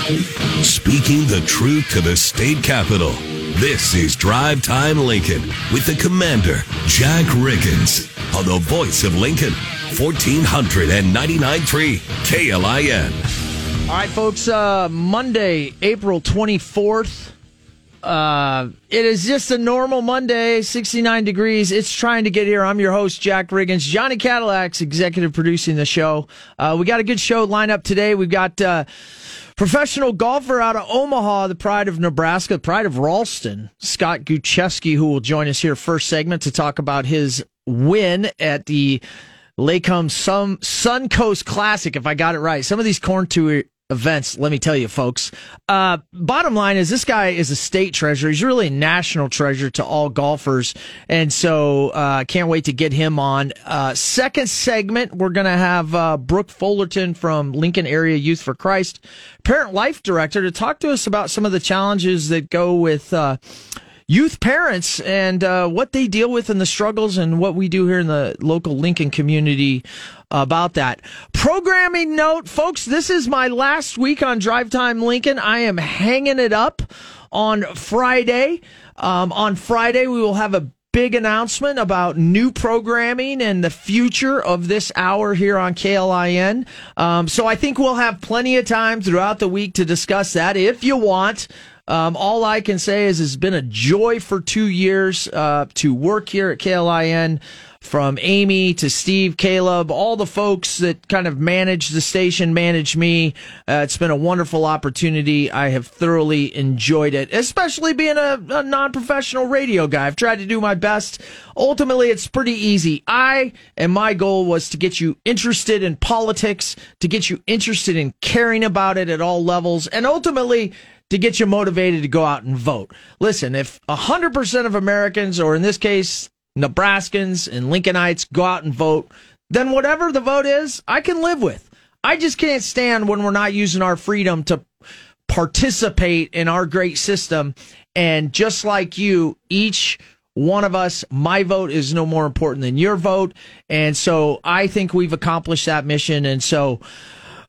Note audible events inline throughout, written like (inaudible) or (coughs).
Speaking the truth to the state capitol. This is Drive Time Lincoln with the commander, Jack Riggins, on the voice of Lincoln, 1499.3 KLIN. All right, folks, uh, Monday, April 24th. Uh, it is just a normal Monday, 69 degrees. It's trying to get here. I'm your host, Jack Riggins. Johnny Cadillac's executive producing the show. Uh, we got a good show lined up today. We've got, uh, professional golfer out of Omaha, the pride of Nebraska, the pride of Ralston, Scott Gutschewski, who will join us here first segment to talk about his win at the LECOM Sun, Suncoast Classic, if I got it right. Some of these Korn tour events, let me tell you, folks. Uh, bottom line is this guy is a state treasure. He's really a national treasure to all golfers. And so uh, can't wait to get him on. Uh, second segment, we're going to have uh, Brooke Fullerton from Lincoln Area Youth for Christ, parent life director, to talk to us about some of the challenges that go with uh, youth parents and uh, what they deal with and the struggles and what we do here in the local Lincoln community about that. Programming note, folks, this is my last week on Drive Time Lincoln. I am hanging it up on Friday. Um, on Friday, we will have a big announcement about new programming and the future of this hour here on KLIN. Um, so I think we'll have plenty of time throughout the week to discuss that if you want. Um, all I can say is it's been a joy for two years uh, to work here at KLIN. From Amy to Steve, Caleb, all the folks that kind of manage the station, manage me. Uh, it's been a wonderful opportunity. I have thoroughly enjoyed it, especially being a, a non professional radio guy. I've tried to do my best. Ultimately, it's pretty easy. I and my goal was to get you interested in politics, to get you interested in caring about it at all levels, and ultimately to get you motivated to go out and vote. Listen, if 100% of Americans, or in this case, Nebraskans and Lincolnites go out and vote, then whatever the vote is, I can live with. I just can't stand when we're not using our freedom to participate in our great system. And just like you, each one of us, my vote is no more important than your vote. And so I think we've accomplished that mission. And so,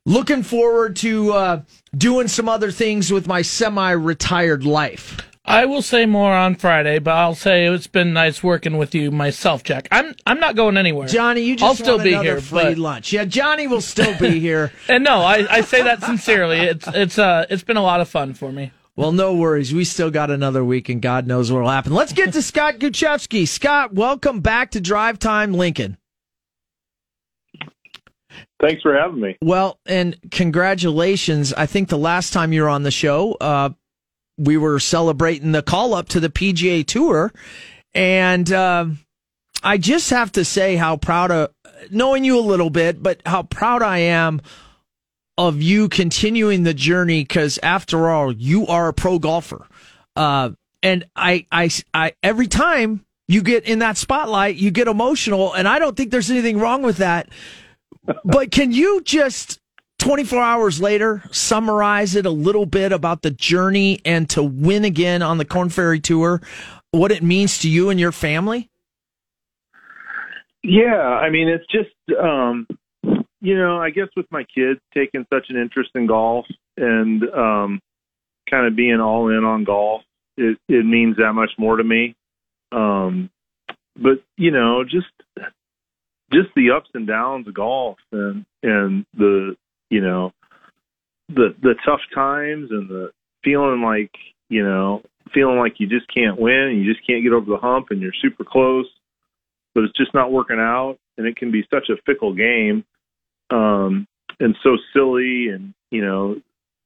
looking forward to uh, doing some other things with my semi-retired life. I will say more on Friday, but I'll say it's been nice working with you myself, Jack. I'm I'm not going anywhere. Johnny, you just I'll still be here. Free but... lunch. Yeah, Johnny will still be (laughs) here. and no, I, I say that sincerely. It's it's uh it's been a lot of fun for me. Well, no worries. We still got another week, and God knows what will happen. Let's get to Scott Gutschewski. Scott, welcome back to Drive Time Lincoln. Thanks for having me. Well, and congratulations. I think the last time you were on the show, uh, we were celebrating the call up to the PGA Tour. And uh, I just have to say how proud of, knowing you a little bit, but how proud I am of you continuing the journey because after all, you are a pro golfer. Uh, and I, I, I, every time you get in that spotlight, you get emotional. And I don't think there's anything wrong with that but can you just 24 hours later summarize it a little bit about the journey and to win again on the Korn Ferry Tour, what it means to you and your family? Yeah, I mean, it's just, um, you know, I guess with my kids taking such an interest in golf and um, kind of being all in on golf, it, it means that much more to me. Um, but you know, just just the ups and downs of golf and and the you know the the tough times and the feeling like you know feeling like you just can't win and you just can't get over the hump and you're super close but it's just not working out and it can be such a fickle game um and so silly and you know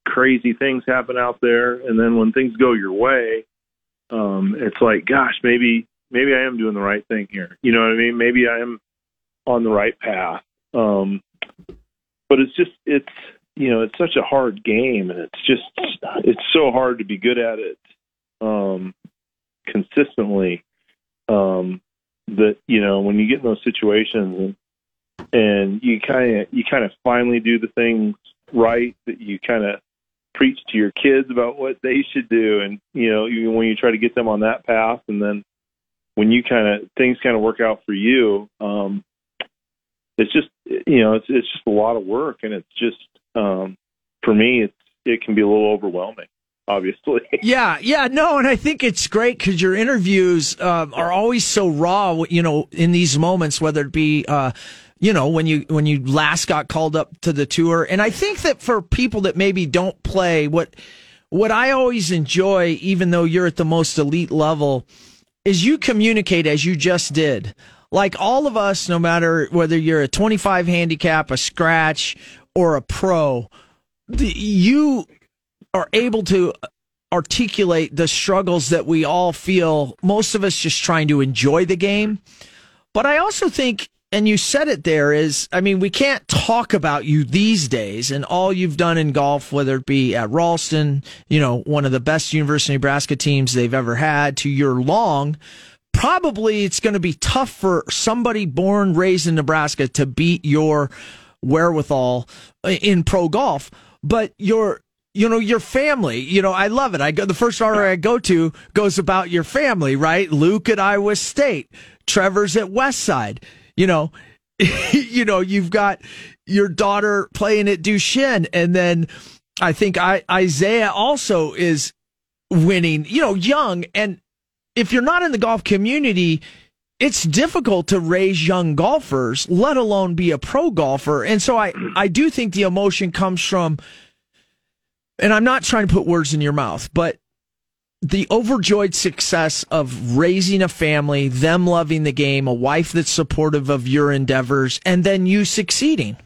crazy things happen out there. And then when things go your way um it's like gosh maybe maybe I am doing the right thing here. You know what I mean? Maybe I am on the right path. Um, but it's just it's you know it's such a hard game, and it's just it's so hard to be good at it um, consistently. Um, that you know when you get in those situations and and you kind of you kind of finally do the things right that you kind of preach to your kids about what they should do and you know even when you try to get them on that path and then when you kind of things kind of work out for you um it's just you know it's it's just a lot of work and it's just um for me it's it can be a little overwhelming obviously. (laughs) Yeah, yeah, no, and I think it's great because your interviews uh, are always so raw. You know, in these moments, whether it be. Uh, you know when you when you last got called up to the tour and i think that for people that maybe don't play what what i always enjoy even though you're at the most elite level is you communicate as you just did like all of us no matter whether you're a 25 handicap a scratch or a pro the, you are able to articulate the struggles that we all feel, most of us just trying to enjoy the game. But I also think, and you said it there, is I mean, we can't talk about you these days and all you've done in golf, whether it be at Ralston, you know, one of the best University of Nebraska teams they've ever had, to your long. Probably it's going to be tough for somebody born, raised in Nebraska to beat your wherewithal in pro golf. But your you know, your family. You know, I love it. I go, the first article I go to goes about your family, right? Luke at Iowa State, Trevor's at Westside. You know, (laughs) you know, you've got your daughter playing at Duchesne, and then I think I, Isaiah also is winning. You know, young, and if you're not in the golf community, it's difficult to raise young golfers, let alone be a pro golfer. And so I, I do think the emotion comes from and I'm not trying to put words in your mouth, but the overjoyed success of raising a family, them loving the game, a wife that's supportive of your endeavors, and then you succeeding.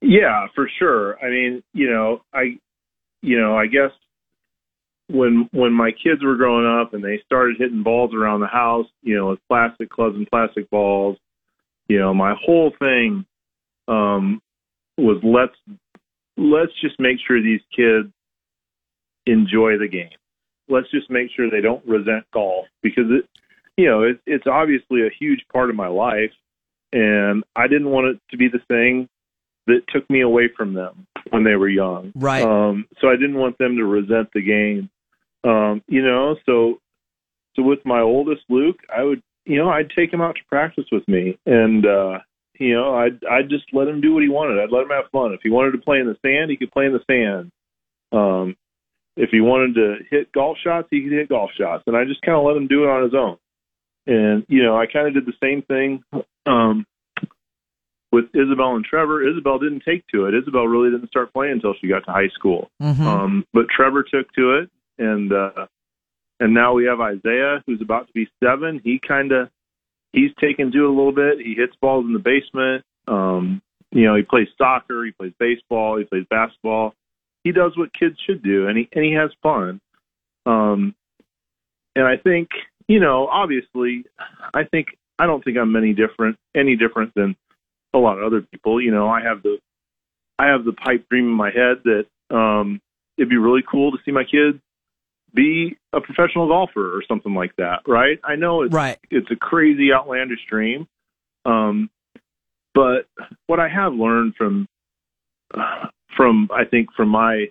Yeah, for sure. I mean, you know, I, you know, I guess when when my kids were growing up and they started hitting balls around the house, you know, with plastic clubs and plastic balls, you know, my whole thing um, was let's let's just make sure these kids enjoy the game. Let's just make sure they don't resent golf because it, you know, it, it's obviously a huge part of my life, and I didn't want it to be the thing that took me away from them when they were young. Right. Um, so I didn't want them to resent the game. Um, you know, so so with my oldest Luke, I would, you know, I'd take him out to practice with me, and uh, you know, I'd I'd just let him do what he wanted. I'd let him have fun. If he wanted to play in the sand, he could play in the sand. Um, if he wanted to hit golf shots, he could hit golf shots, and I just kind of let him do it on his own. And you know, I kind of did the same thing um, with Isabel and Trevor. Isabel didn't take to it. Isabel really didn't start playing until she got to high school. Mm-hmm. Um, but Trevor took to it, and uh, and now we have Isaiah, who's about to be seven. He kind of he's taken to it a little bit. He hits balls in the basement. Um, you know, he plays soccer, he plays baseball, he plays basketball. He does what kids should do, and he and he has fun. Um, and I think, you know, obviously, I think I don't think I'm any different, any different than a lot of other people. You know, I have the I have the pipe dream in my head that um, it'd be really cool to see my kids be a professional golfer or something like that, right? I know it's right. it's a crazy outlandish dream. Um, but what I have learned from uh, from I think from my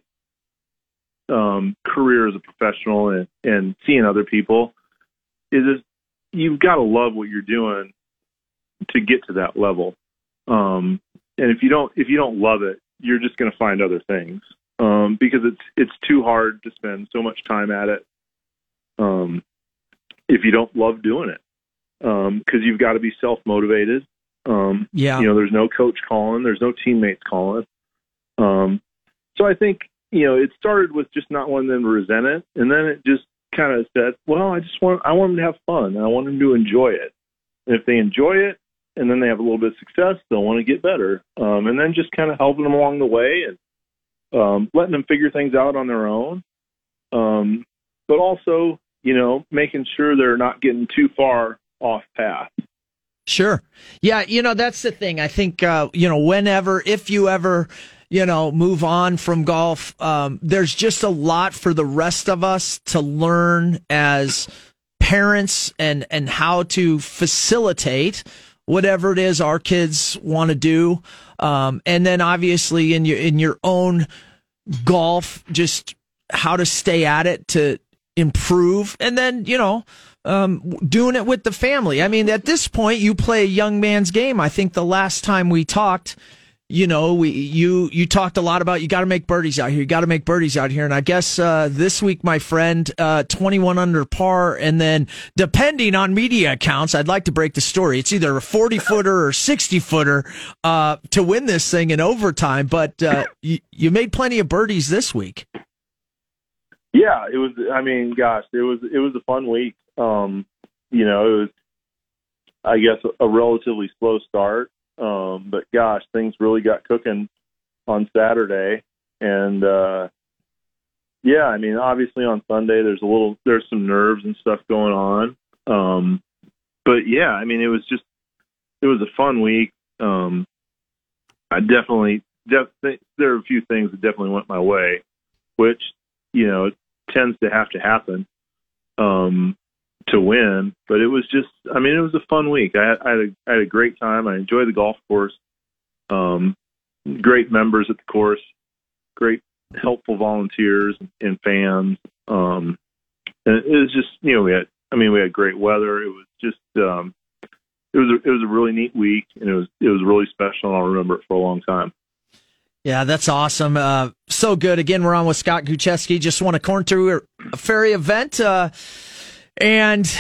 um, career as a professional and, and seeing other people is this, you've got to love what you're doing to get to that level. Um, and if you don't if you don't love it, you're just going to find other things um, because it's it's too hard to spend so much time at it um, if you don't love doing it because um, you've got to be self motivated. Um, yeah, you know, there's no coach calling, there's no teammates calling. Um, so I think you know it started with just not wanting them to resent it, and then it just kind of said, well, I just want I want them to have fun, and I want them to enjoy it. And if they enjoy it, and then they have a little bit of success, they'll want to get better. Um, and then just kind of helping them along the way and um, letting them figure things out on their own, um, but also, you know, making sure they're not getting too far off path. Sure. Yeah, you know, that's the thing. I think, uh, you know, whenever, if you ever, you know, move on from golf, um, there's just a lot for the rest of us to learn as parents and, and how to facilitate whatever it is our kids want to do. Um, and then obviously in your, in your own golf, just how to stay at it to improve. And then, you know, um, doing it with the family. I mean, at this point, you play a young man's game. I think the last time we talked, you know, we you you talked a lot about you got to make birdies out here. You got to make birdies out here, and I guess uh, this week, my friend, uh, twenty one under par, and then depending on media accounts, I'd like to break the story. It's either a forty footer or sixty footer uh, to win this thing in overtime. But uh, you, you made plenty of birdies this week. Yeah, it was. I mean, gosh, it was it was a fun week. Um, you know, it was, I guess, a relatively slow start. Um, but gosh, things really got cooking on Saturday, and uh, yeah, I mean, obviously on Sunday there's a little there's some nerves and stuff going on. Um, but yeah, I mean, it was just it was a fun week. Um, I definitely def- there are a few things that definitely went my way, which you know tends to have to happen. Um, to win. But it was just, I mean, it was a fun week. I, I, had, a, I had a great time. I enjoyed the golf course. Um, great members at the course, great helpful volunteers and fans. Um, and it was just, you know, we had, I mean, we had great weather. It was just, um, it was a, it was a really neat week, and it was it was really special. and I'll remember it for a long time. Yeah, that's awesome. Uh, so good. Again, we're on with Scott Gutschewski. Just won a Korn Ferry event. Uh, and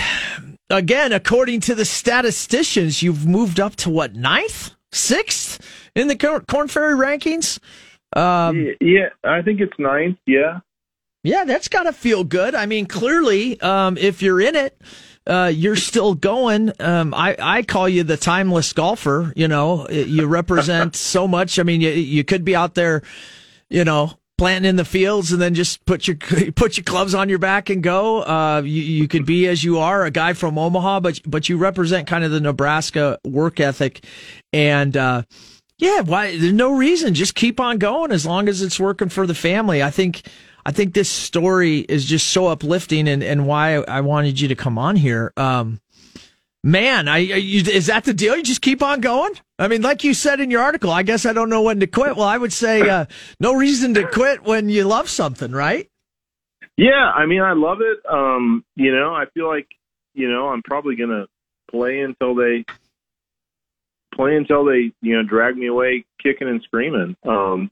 again, according to the statisticians, you've moved up to what, ninth, sixth in the Korn Ferry rankings? Um, yeah, I think it's ninth. Yeah. Yeah, that's got to feel good. I mean, clearly, um, if you're in it, uh, you're still going. Um, I, I call you the timeless golfer. You know, you represent (laughs) so much. I mean, you, you could be out there, you know, planting in the fields and then just put your (laughs) put your clubs on your back and go. Uh, you, you could be as you are, a guy from Omaha, but but you represent kind of the Nebraska work ethic, and uh, yeah, why? There's no reason. Just keep on going as long as it's working for the family. I think. I think this story is just so uplifting, and, and why I wanted you to come on here. Um, man, I, you, is that the deal? You just keep on going? I mean, like you said in your article, I guess I don't know when to quit. Well, I would say uh, no reason to quit when you love something, right? Yeah, I mean, I love it. Um, you know, I feel like, you know, I'm probably going to play until they play until they, you know, drag me away kicking and screaming. Um,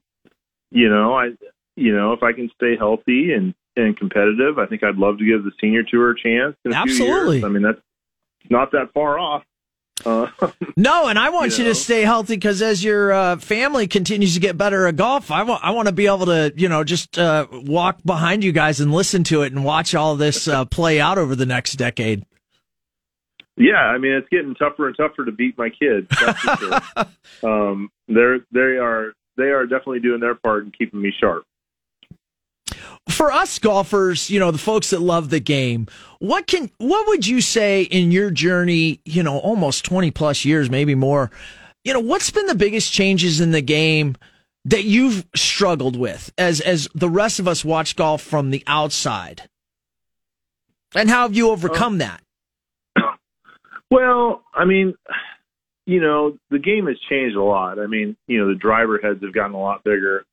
you know, I, you know, if I can stay healthy and, and competitive, I think I'd love to give the senior tour a chance. In Absolutely. I mean, that's, not that far off. Uh, (laughs) no, and I want you, you know. to stay healthy because as your uh, family continues to get better at golf, I want I want to be able to you know just uh, walk behind you guys and listen to it and watch all this uh, play out over the next decade. Yeah, I mean it's getting tougher and tougher to beat my kids. That's for sure. (laughs) um, they're they are they are definitely doing their part in keeping me sharp for us golfers, you know, the folks that love the game, what can what would you say in your journey, you know, almost 20 plus years, maybe more, you know, what's been the biggest changes in the game that you've struggled with as as the rest of us watch golf from the outside? And how have you overcome that? (coughs) Well, I mean, you know, the game has changed a lot. I mean, you know, the driver heads have gotten a lot bigger.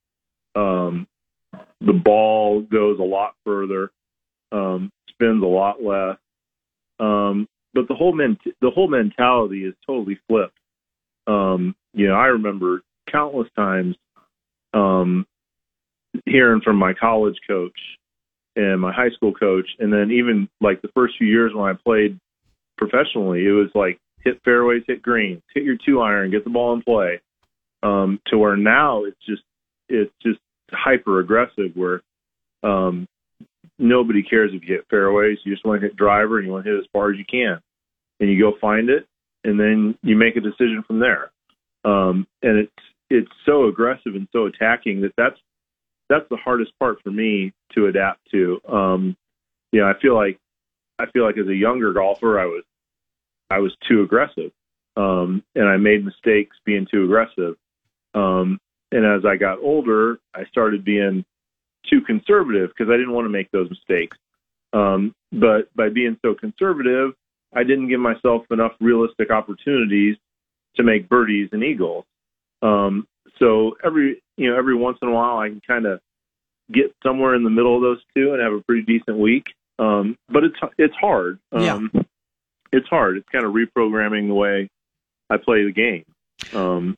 Um, the ball goes a lot further, um, spins a lot less. Um, but the whole ment- the whole mentality is totally flipped. Um, you know, I remember countless times um, hearing from my college coach and my high school coach, and then even like the first few years when I played professionally, it was like hit fairways, hit greens, hit your two iron, get the ball in play. Um, to where now it's just it's just hyper aggressive where um, nobody cares if you hit fairways. You just want to hit driver and you want to hit as far as you can, and you go find it, and then you make a decision from there. Um, and it's it's so aggressive and so attacking that that's that's the hardest part for me to adapt to. Um, you know, I feel like I feel like as a younger golfer, I was I was too aggressive, um, and I made mistakes being too aggressive. Um, and as I got older, I started being too conservative because I didn't want to make those mistakes. Um, but by being so conservative, I didn't give myself enough realistic opportunities to make birdies and eagles. Um, so every you know every once in a while, I can kind of get somewhere in the middle of those two and have a pretty decent week. Um, but it's it's hard. Um, yeah. It's hard. It's kind of reprogramming the way I play the game. Um,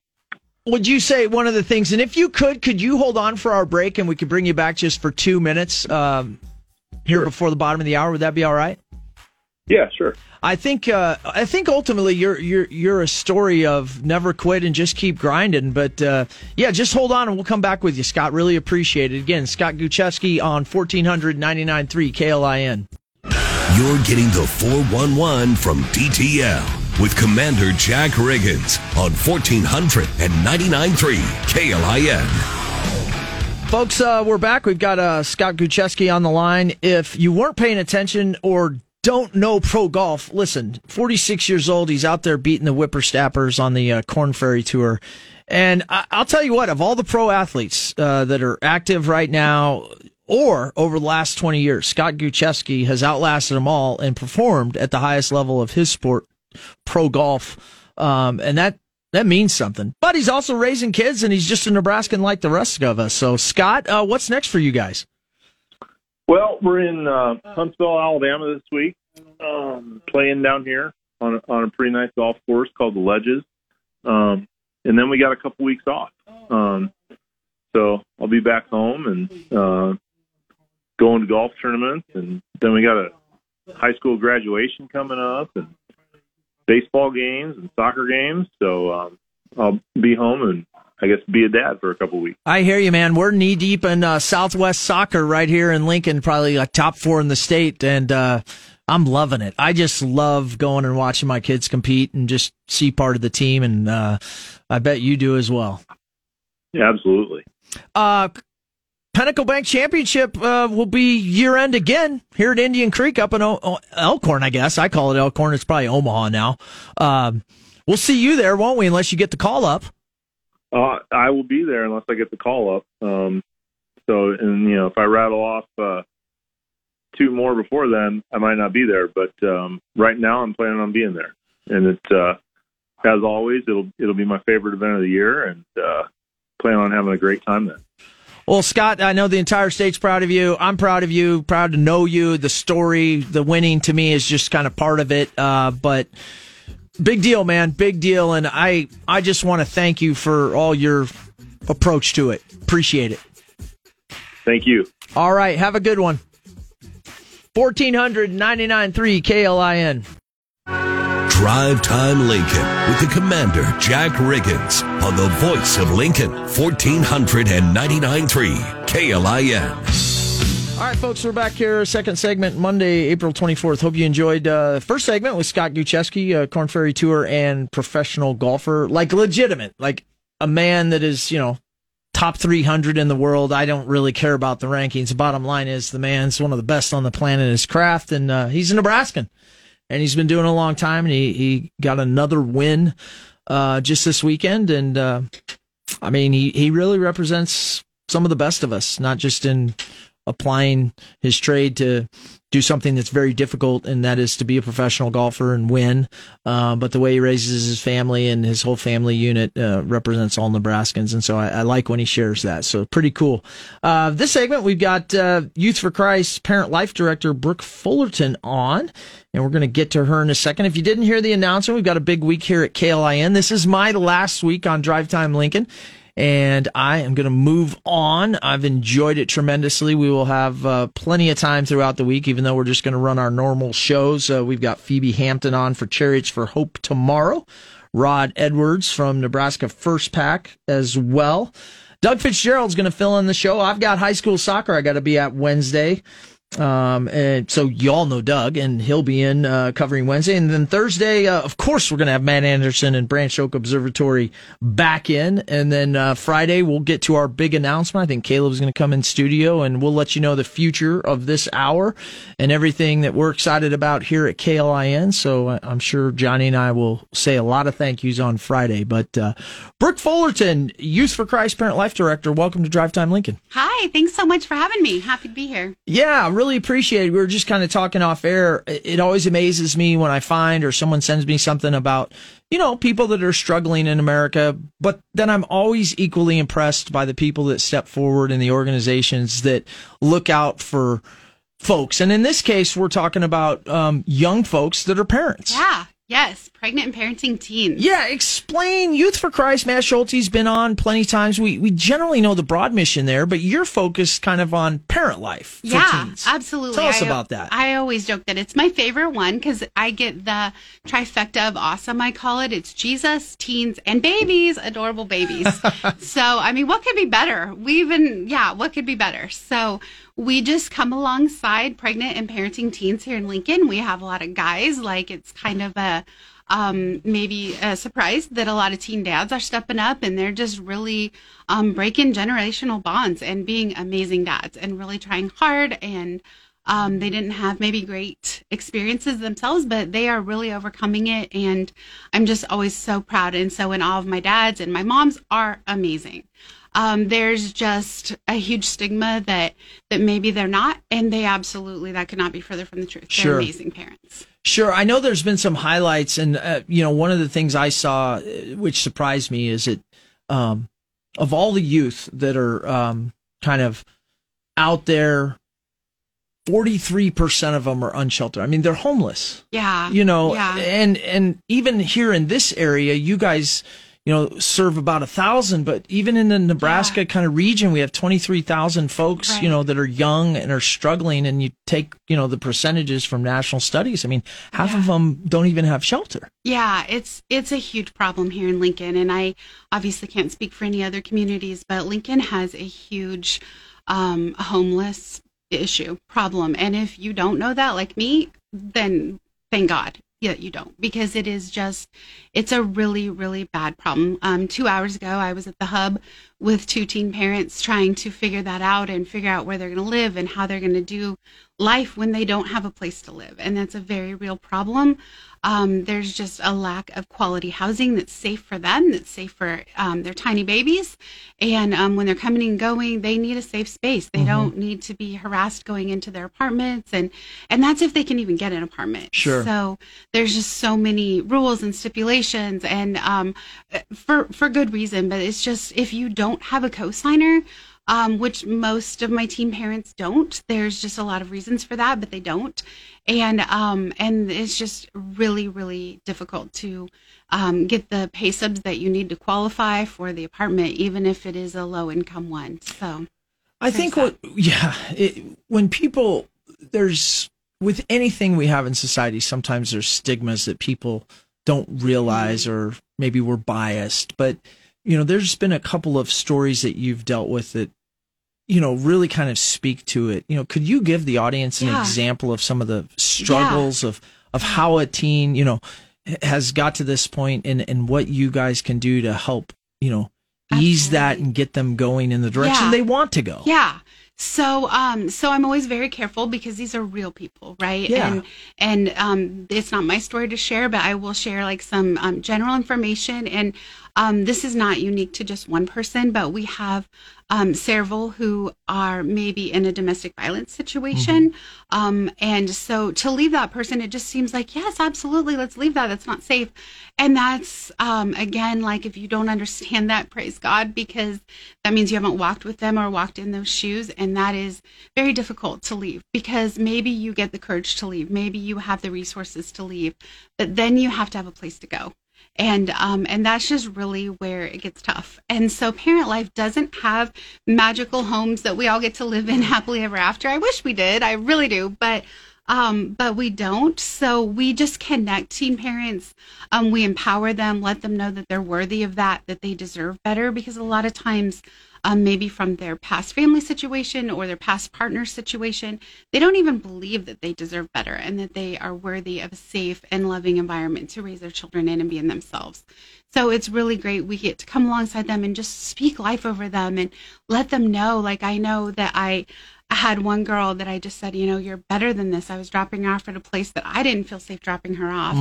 would you say one of the things, and if you could, could you hold on for our break and we could bring you back just for two minutes um, here Sure. before the bottom of the hour? Would that be all right? Yeah, sure. I think uh, I think ultimately you're you're you're a story of never quit and just keep grinding. But uh, yeah, just hold on and we'll come back with you, Scott. Really appreciate it. Again, Scott Gutschewski on 1499.3 KLIN. You're getting the 411 from DTL with Commander Jack Riggins on 1499.3 KLIN. Folks, uh, we're back. We've got uh, Scott Gutschewski on the line. If you weren't paying attention or don't know pro golf, listen, 46 years old. He's out there beating the whippersnappers on the uh, Korn Ferry Tour. And I- I'll tell you what, of all the pro athletes uh, that are active right now or over the last 20 years, Scott Gutschewski has outlasted them all and performed at the highest level of his sport, pro golf. Um, and that that means something. But he's also raising kids, and he's just a Nebraskan like the rest of us. So, Scott, uh, what's next for you guys? Well, we're in uh, Huntsville, Alabama this week, um, playing down here on a, on a pretty nice golf course called the Ledges, um, and then we got a couple weeks off. Um, so I'll be back home and uh, going to golf tournaments, and then we got a high school graduation coming up, and baseball games and soccer games. So um, I'll be home and I guess be a dad for a couple weeks. I hear you, man. We're knee deep in uh, Southwest soccer right here in Lincoln, probably like top four in the state, and uh, I'm loving it. I just love going and watching my kids compete and just see part of the team, and uh, I bet you do as well. Yeah, absolutely. Pinnacle Bank Championship uh, will be year end again here at Indian Creek up in o- Elkhorn, I guess. I call it Elkhorn. It's probably Omaha now. Um, we'll see you there, won't we? Unless you get the call up. Uh, I will be there unless I get the call up. Um, so, and you know, if I rattle off uh, two more before then, I might not be there. But um, right now, I'm planning on being there, and it, uh, as always, it'll it'll be my favorite event of the year, and uh, plan on having a great time then. Well, Scott, I know the entire state's proud of you. I'm proud of you. Proud to know you. The story, the winning to me is just kind of part of it. Uh, but big deal, man. Big deal. And I, I just want to thank you for all your approach to it. Appreciate it. Thank you. All right. Have a good one. 1499.3 KLIN. Drive Time Lincoln with the Commander Jack Riggins on the voice of Lincoln 1499.3 KLIN. All right, folks, we're back here. Second segment, Monday, April 24th. Hope you enjoyed uh, first segment with Scott Gutschewski, Korn Ferry Tour and professional golfer, like legitimate, like a man that is, you know, top 300 in the world. I don't really care about the rankings. Bottom line is the man's one of the best on the planet in his craft, and uh, he's a Nebraskan. And he's been doing a long time, and he, he got another win uh, just this weekend. And uh, I mean, he, he really represents some of the best of us, not just in applying his trade to do something that's very difficult, and that is to be a professional golfer and win. Uh, but the way he raises his family and his whole family unit uh, represents all Nebraskans, and so I, I like when he shares that. So pretty cool. Uh, this segment we've got uh, Youth for Christ parent life director Brooke Fullerton on, and we're going to get to her in a second. If you didn't hear the announcement, we've got a big week here at KLIN. This is my last week on Drive Time Lincoln and I am going to move on. I've enjoyed it tremendously. We will have uh, plenty of time throughout the week, even though we're just going to run our normal shows. Uh, we've got Phoebe Hampton on for Chariots for Hope tomorrow, Rod Edwards from Nebraska First Pack as well. Doug Fitzgerald's going to fill in the show. I've got high school soccer I got to be at Wednesday. Um, and so y'all know Doug, and he'll be in uh, covering Wednesday, and then Thursday, uh, of course, we're gonna have Matt Anderson and Branch Oak Observatory back in, and then uh, Friday we'll get to our big announcement. I think Caleb's gonna come in studio, and we'll let you know the future of this hour and everything that we're excited about here at KLIN. So uh, I'm sure Johnny and I will say a lot of thank yous on Friday. But uh, Brooke Fullerton, Youth for Christ Parent Life Director, welcome to Drive Time Lincoln. Hi, thanks so much for having me. Happy to be here. Yeah, really appreciate it. We were just kind of talking off air. It it always amazes me when I find or someone sends me something about, you know, people that are struggling in America, but then I'm always equally impressed by the people that step forward and the organizations that look out for folks. And in this case, we're talking about um, young folks that are parents. Yeah, Yes, pregnant and parenting teens. Yeah, explain. Youth for Christ, Matt Schulte's been on plenty times. We we generally know the broad mission there, but you're focused kind of on parent life for yeah, teens. absolutely. Tell us I, about that. I always joke that it's my favorite one because I get the trifecta of awesome. I call it. It's Jesus, teens, and babies, adorable babies. (laughs) so I mean, what could be better? We even yeah, what could be better? So we just come alongside pregnant and parenting teens here in Lincoln. We have a lot of guys. Like it's kind of a um, maybe a surprise that a lot of teen dads are stepping up and they're just really um, breaking generational bonds and being amazing dads and really trying hard and um, they didn't have maybe great experiences themselves, but they are really overcoming it. And I'm just always so proud and so in awe of my dads and my moms are amazing. Um, there's just a huge stigma that that maybe they're not, and they absolutely that could not be further from the truth. They're amazing parents. Sure, I know there's been some highlights, and uh, you know, one of the things I saw, uh, which surprised me, is that um, of all the youth that are um, kind of out there, forty three percent of them are unsheltered. I mean, they're homeless. Yeah, You know, yeah. and and even here in this area, you guys. You know, serve about a thousand, but even in the Nebraska Yeah. kind of region, we have twenty three thousand folks. You know that are young and are struggling, and you take you know the percentages from national studies. I mean, half of them don't even have shelter. Yeah, it's it's a huge problem here in Lincoln, and I obviously can't speak for any other communities, but Lincoln has a huge um, homeless issue problem. And if you don't know that, like me, then thank God that you don't, because it is just it's a really really bad problem. Um, two hours ago, I was at the hub with two teen parents trying to figure that out and figure out where they're going to live and how they're going to do life when they don't have a place to live, and that's a very real problem. Um, there's just a lack of quality housing that's safe for them, that's safe for um, their tiny babies. And um, when they're coming and going, they need a safe space. They don't need to be harassed going into their apartments, and and that's if they can even get an apartment. Sure. So there's just so many rules and stipulations, and um, for for good reason. But it's just if you don't have a cosigner, um, which most of my teen parents don't. There's just a lot of reasons for that, but they don't, and um, and it's just really really difficult to um, get the pay subs that you need to qualify for the apartment, even if it is a low income one. So I think what, yeah, it, when people, there's, with anything we have in society, sometimes there's stigmas that people don't realize or maybe we're biased. But, you know, there's been a couple of stories that you've dealt with that, you know, really kind of speak to it. You know, could you give the audience an Yeah. example of some of the struggles of, of how a teen, you know, has got to this point and, and what you guys can do to help, you know, ease that and get them going in the direction Yeah. they want to go. Yeah. So um so I'm always very careful because these are real people, right? Yeah. And and um it's not my story to share, but I will share like some um, general information and um this is not unique to just one person, but we have um several who are maybe in a domestic violence situation. Um and so to leave that person it just seems like yes, absolutely, let's leave that. That's not safe. And that's um again like if you don't understand that, praise God because that means you haven't walked with them or walked in those shoes and that is very difficult to leave because maybe you get the courage to leave maybe you have the resources to leave but then you have to have a place to go and um and that's just really where it gets tough and so parent life doesn't have magical homes that we all get to live in (laughs) happily ever after i wish we did i really do but um, but we don't. So we just connect teen parents. Um, we empower them, let them know that they're worthy of that, that they deserve better. Because a lot of times, um, maybe from their past family situation or their past partner situation, they don't even believe that they deserve better and that they are worthy of a safe and loving environment to raise their children in and be in themselves. So it's really great. We get to come alongside them and just speak life over them and let them know. Like I know that I. I had one girl that I just said, you know, you're better than this. I was dropping her off at a place that I didn't feel safe dropping her off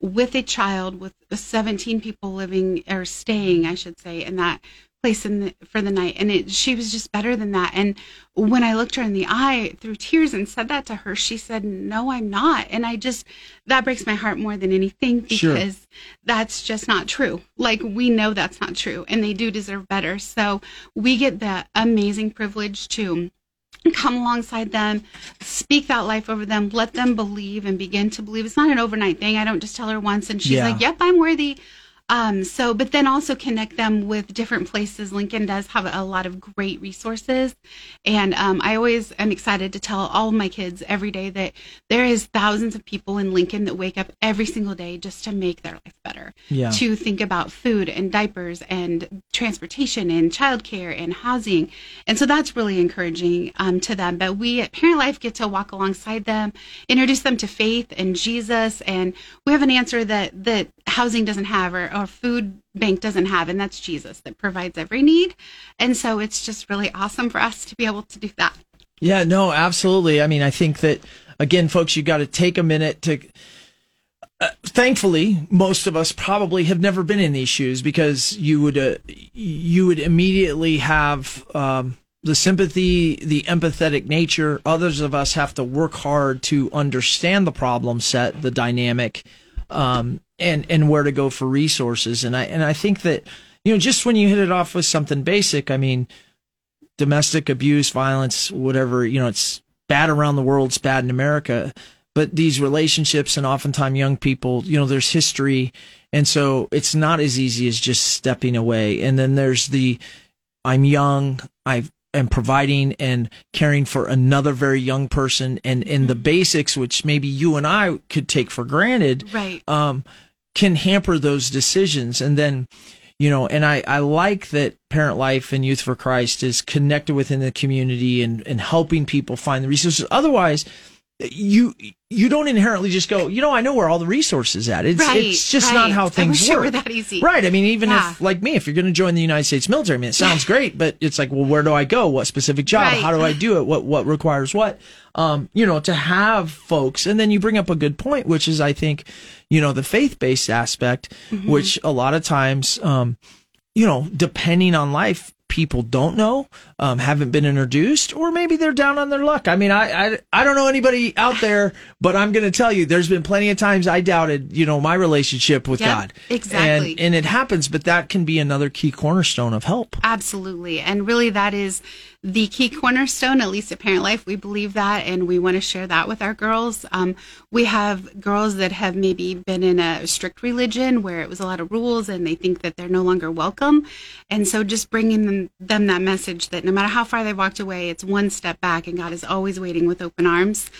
with a child with 17 people living or staying, I should say, in that place in the, for the night. And it, she was just better than that. And when I looked her in the eye through tears and said that to her, she said, no, I'm not. And I just, that breaks my heart more than anything because Sure. that's just not true. Like we know that's not true and they do deserve better. So we get the amazing privilege to come alongside them, speak that life over them, let them believe and begin to believe. It's not an overnight thing. I don't just tell her once and she's Yeah. like, "Yep, I'm worthy." Um, so, but then also connect them with different places. Lincoln does have a lot of great resources. And um, I always am excited to tell all my kids every day that there is thousands of people in Lincoln that wake up every single day just to make their life better. Yeah. To think about food and diapers and transportation and childcare and housing. And so that's really encouraging um, to them. But we at Parent Life get to walk alongside them, introduce them to faith and Jesus. And we have an answer that, that housing doesn't have or, or food bank doesn't have. And that's Jesus that provides every need. And so it's just really awesome for us to be able to do that. Yeah, no, absolutely. I mean, I think that again, folks, you got to take a minute to. Uh, thankfully, most of us probably have never been in these shoes because you would uh, you would immediately have um, the sympathy, the empathetic nature. Others of us have to work hard to understand the problem set, the dynamic, um, and and where to go for resources. And I and I think that you know just when you hit it off with something basic, I mean domestic abuse, violence, whatever, you know, it's bad around the world, it's bad in America. But these relationships and oftentimes young people, you know, there's history. And so it's not as easy as just stepping away. And then there's the I'm young, I am providing and caring for another very young person and, and the basics, which maybe you and I could take for granted Right. um, can hamper those decisions. And then, you know, and I, I like that Parent Life and Youth for Christ is connected within the community and, and helping people find the resources. Otherwise, you you don't inherently just go, you know, I know where all the resources at. It's Right, it's just not right. how I things work. that easy. Right. I mean, even Yeah. if like me, if you're going to join the United States military, I mean, it sounds great, but it's like, well, where do I go? What specific job? Right. How do I do it? What what requires what? Um, you know, to have folks, and then you bring up a good point, which is I think, you know, the faith based aspect, Mm-hmm. which a lot of times, um, you know, depending on life, people don't know, um, haven't been introduced, or maybe they're down on their luck. I mean, I, I, I don't know anybody out there, but I'm going to tell you, there's been plenty of times I doubted, you know, my relationship with Yep, God. exactly. And, and it happens, but that can be another key cornerstone of help. Absolutely. And really, that is the key cornerstone, at least at Parent Life. We believe that, and we want to share that with our girls. Um, we have girls that have maybe been in a strict religion where it was a lot of rules and they think that they're no longer welcome. And so just bringing them, them that message that no matter how far they've walked away, it's one step back and God is always waiting with open arms.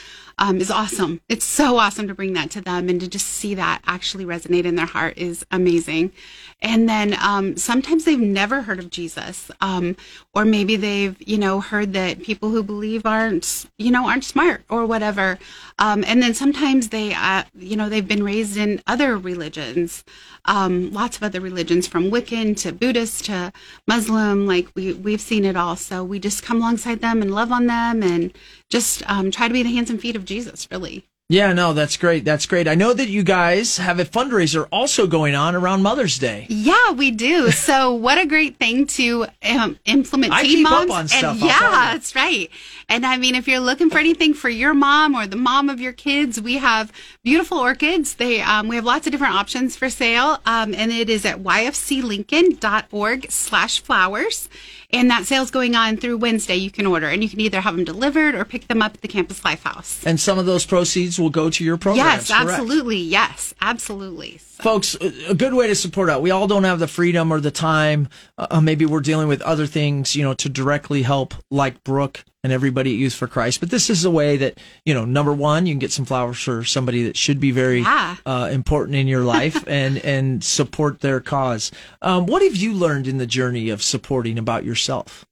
Um, is awesome. It's so awesome to bring that to them and to just see that actually resonate in their heart is amazing. And then um, sometimes they've never heard of Jesus, um, or maybe they've you know heard that people who believe aren't you know aren't smart or whatever. Um, and then sometimes they uh, you know they've been raised in other religions, um, lots of other religions from Wiccan to Buddhist to Muslim. Like we we've seen it all. So we just come alongside them and love on them and just um, try to be the hands and feet of Jesus. Really. Yeah, no, that's great. That's great. I know that you guys have a fundraiser also going on around Mother's Day. Yeah, we do. So, what a great thing to um, implement I teen keep up moms. on and stuff, tell yeah, you. that's right. And I mean, if you're looking for anything for your mom or the mom of your kids, we have beautiful orchids. They um, we have lots of different options for sale, um, and it is at yfclincoln.org/slash flowers. And that sale's going on through Wednesday. You can order, and you can either have them delivered or pick them up at the Campus Life House. And some of those proceeds will go to your programs. yes, correct? absolutely. Yes, absolutely. So- folks a a good way to support out we all don't have the freedom or the time uh, maybe we're dealing with other things you know to directly help like brooke and everybody at youth for christ but this is a way that you know number one you can get some flowers for somebody that should be very Yeah. uh, important in your life (laughs) and and support their cause um, what have you learned in the journey of supporting about yourself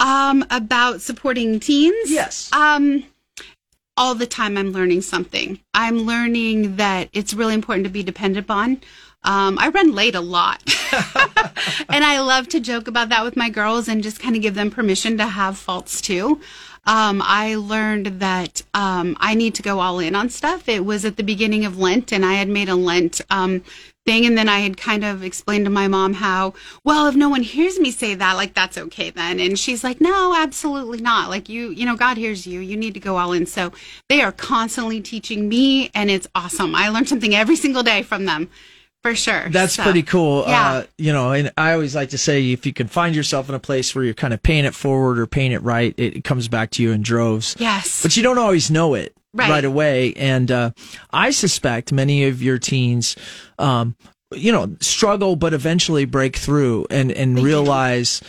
Um, about supporting teens? Yes. Um, all the time I'm learning something. I'm learning that it's really important to be dependent upon. Um, I run late a lot. (laughs) and I love to joke about that with my girls and just kind of give them permission to have faults too. Um, I learned that um, I need to go all in on stuff. It was at the beginning of Lent, and I had made a Lent um, thing, and then I had kind of explained to my mom how, well, if no one hears me say that, like that's okay then. And she's like, no, absolutely not. Like you, you know, God hears you. You need to go all in. So they are constantly teaching me, and it's awesome. I learn something every single day from them. For sure. That's So, pretty cool. Yeah. Uh, you know, and I always like to say if you can find yourself in a place where you're kind of paying it forward or paying it right, it, comes back to you in droves. yes. But you don't always know it right, Right. away. And uh, I suspect many of your teens, um, you know, struggle but eventually break through and, and They do. realize,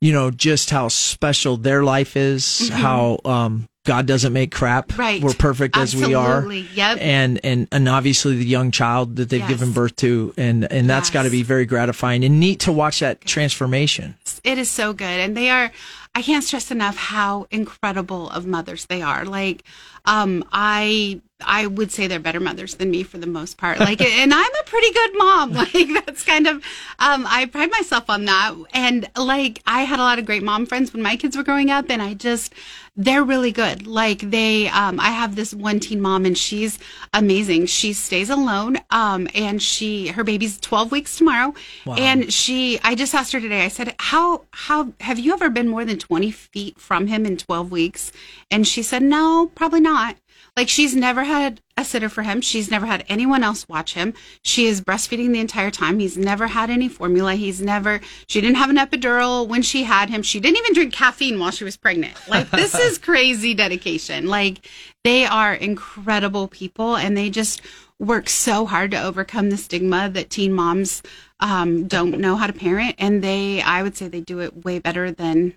you know, just how special their life is, how um, God doesn't make crap. Right. We're perfect as we are. Yep. And, and and obviously the young child that they've Yes. given birth to and and that's Yes. got to be very gratifying and neat to watch that transformation. it is so good and they are i can't stress enough how incredible of mothers they are like um i i would say they're better mothers than me for the most part (laughs) like and i'm a pretty good mom (laughs) like that's kind of um i pride myself on that and like i had a lot of great mom friends when my kids were growing up and i just they're really good. Like they um i have this one teen mom and she's amazing. She stays alone um and she her baby's 12 weeks tomorrow. And she i just asked her today i said how how have you ever been more than 20 feet from him in 12 weeks? And she said no probably not. Like she's never had a sitter for him. She's never had anyone else watch him. She is breastfeeding the entire time. He's never had any formula. He's never, she didn't have an epidural when she had him. She didn't even drink caffeine while she was pregnant. Like, this is (laughs) crazy dedication. Like, they are incredible people and they just work so hard to overcome the stigma that teen moms um, don't know how to parent. And they, I would say they do it way better than,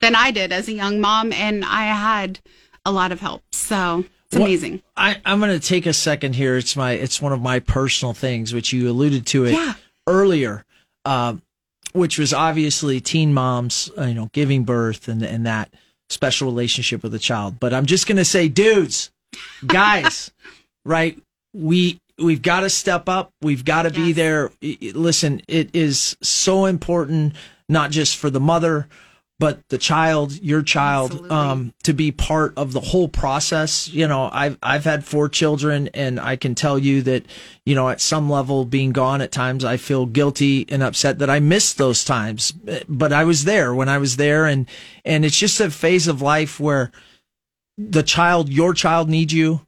than I did as a young mom. And I had a lot of help. So it's amazing. I, I'm going to take a second here. It's my it's one of my personal things, which you alluded to it Yeah. earlier, uh, which was obviously teen moms, uh, you know, giving birth and and that special relationship with a child. But I'm just going to say, dudes, guys, (laughs) right? We we've got to step up. We've got to be there. Listen, it is so important, not just for the mother. But the child, your child, um, to be part of the whole process. You know, I've I've had four children, and I can tell you that, you know, at some level, being gone at times, I feel guilty and upset that I missed those times. But I was there when I was there, and and it's just a phase of life where the child, your child, needs you,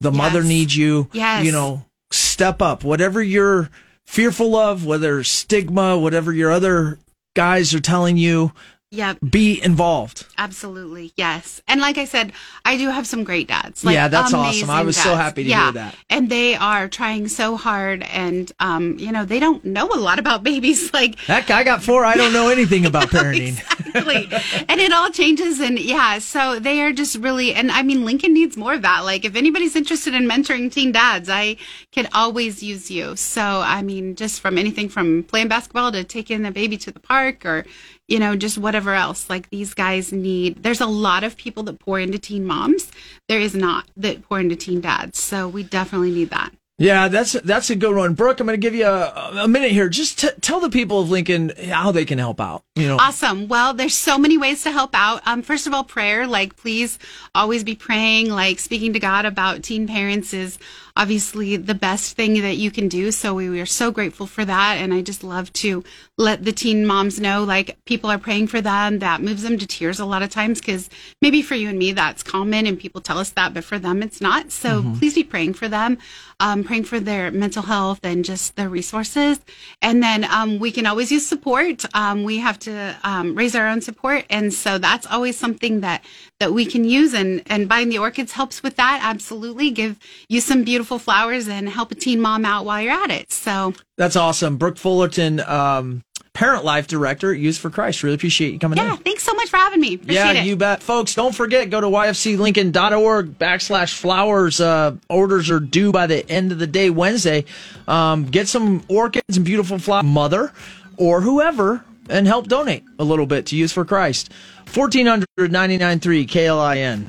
the mother needs you. Yes. You know, step up, whatever you're fearful of, whether stigma, whatever your other guys are telling you, Yep. be involved. Absolutely. Yes. And like I said, I do have some great dads. Like Yeah, that's awesome. I was so happy to yeah. hear that. And they are trying so hard and um, you know, they don't know a lot about babies (laughs) like That guy got four. I don't know anything about (laughs) parenting. exactly. (laughs) and it all changes and yeah, so they are just really and I mean Lincoln needs more of that. Like if anybody's interested in mentoring teen dads, I can always use you. So I mean just from anything from playing basketball to taking the baby to the park or you know, just whatever else. Like these guys need there's a lot of people that pour into teen moms. There is not that pour into teen dads. So we definitely need that. Yeah, that's that's a good one, Brooke. I'm going to give you a, a minute here. Just t- tell the people of Lincoln how they can help out. You know, Awesome. Well, there's so many ways to help out. Um, first of all, prayer. Like, please always be praying. Like, speaking to God about teen parents is obviously the best thing that you can do. So we, we are so grateful for that. And I just love to let the teen moms know, like, people are praying for them. That moves them to tears a lot of times because maybe for you and me, that's common and people tell us that, but for them, it's not. So please be praying for them, um, praying for their mental health and just their resources. And then um, we can always use support. Um, we have to um, raise our own support, and so that's always something that that we can use. And and buying the orchids helps with that. Absolutely, give you some beautiful flowers and help a teen mom out while you're at it. So that's awesome. Brooke Fullerton, um, parent life director at Youth for Christ. Really appreciate you coming in. yeah, in. thanks so much for having me. Appreciate yeah, it. you bet. Folks, don't forget, go to yfclincoln.org backslash flowers. Uh, orders are due by the end of the day, Wednesday. Um, get some orchids and beautiful flowers, mother or whoever, and help donate a little bit to Youth for Christ. 1499.3 KLIN.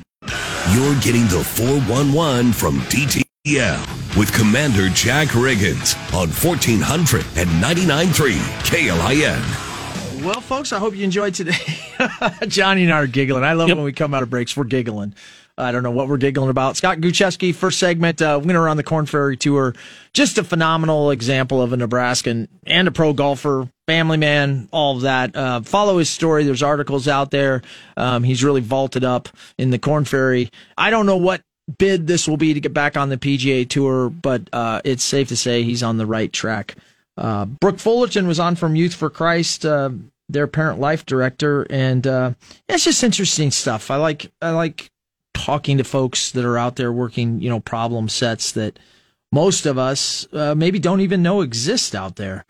You're getting the 411 from DTL with Commander Jack Riggins on 1499.3 KLIN. Well, folks, I hope you enjoyed today. (laughs) Johnny and I are giggling. I love Yep. when we come out of breaks. We're giggling. I don't know what we're giggling about. Scott Gutschewski, first segment, uh, winner on the Korn Ferry Tour. Just a phenomenal example of a Nebraskan and a pro golfer, family man, all of that. Uh, follow his story. There's articles out there. Um, he's really vaulted up in the Korn Ferry. I don't know what bid this will be to get back on the PGA Tour, but uh, it's safe to say he's on the right track. uh, Brooke Fullerton was on from Youth for Christ, uh, their parent life director, and uh, it's just interesting stuff. I like I like talking to folks that are out there working, you know, problem sets that most of us uh, maybe don't even know exist out there.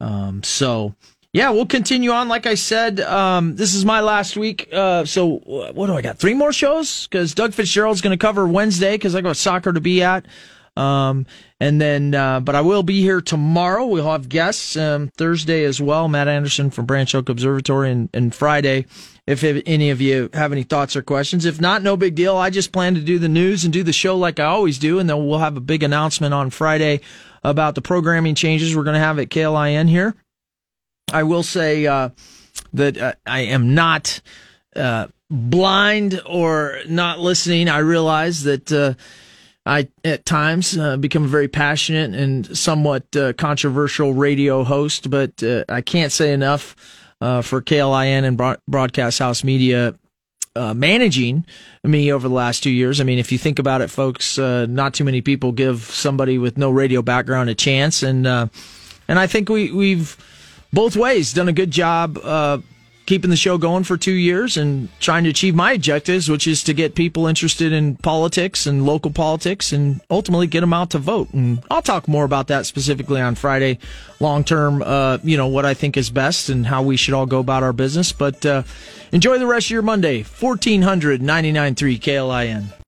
Um, so yeah, we'll continue on. Like I said, um, this is my last week. Uh, so what do I got? Three more shows because Doug Fitzgerald's going to cover Wednesday because I got soccer to be at. Um, and then, uh, but I will be here tomorrow. We'll have guests um, Thursday as well. Matt Anderson from Branch Oak Observatory, and, and Friday. If, if any of you have any thoughts or questions, if not, no big deal. I just plan to do the news and do the show like I always do, and then we'll have a big announcement on Friday about the programming changes we're going to have at KLIN here. I will say uh, that uh, I am not uh, blind or not listening. I realize that uh, I, at times, uh, become a very passionate and somewhat uh, controversial radio host, but I can't say enough for KLIN and Broadcast House Media. Uh, managing me over the last two years. I mean, if you think about it, folks, uh, not too many people give somebody with no radio background a chance, and uh, and I think we we've both ways done a good job uh, keeping the show going for two years and trying to achieve my objectives, which is to get people interested in politics and local politics and ultimately get them out to vote. And I'll talk more about that specifically on Friday, long term, uh, you know, what I think is best and how we should all go about our business. But uh, enjoy the rest of your Monday, 1499.3 KLIN.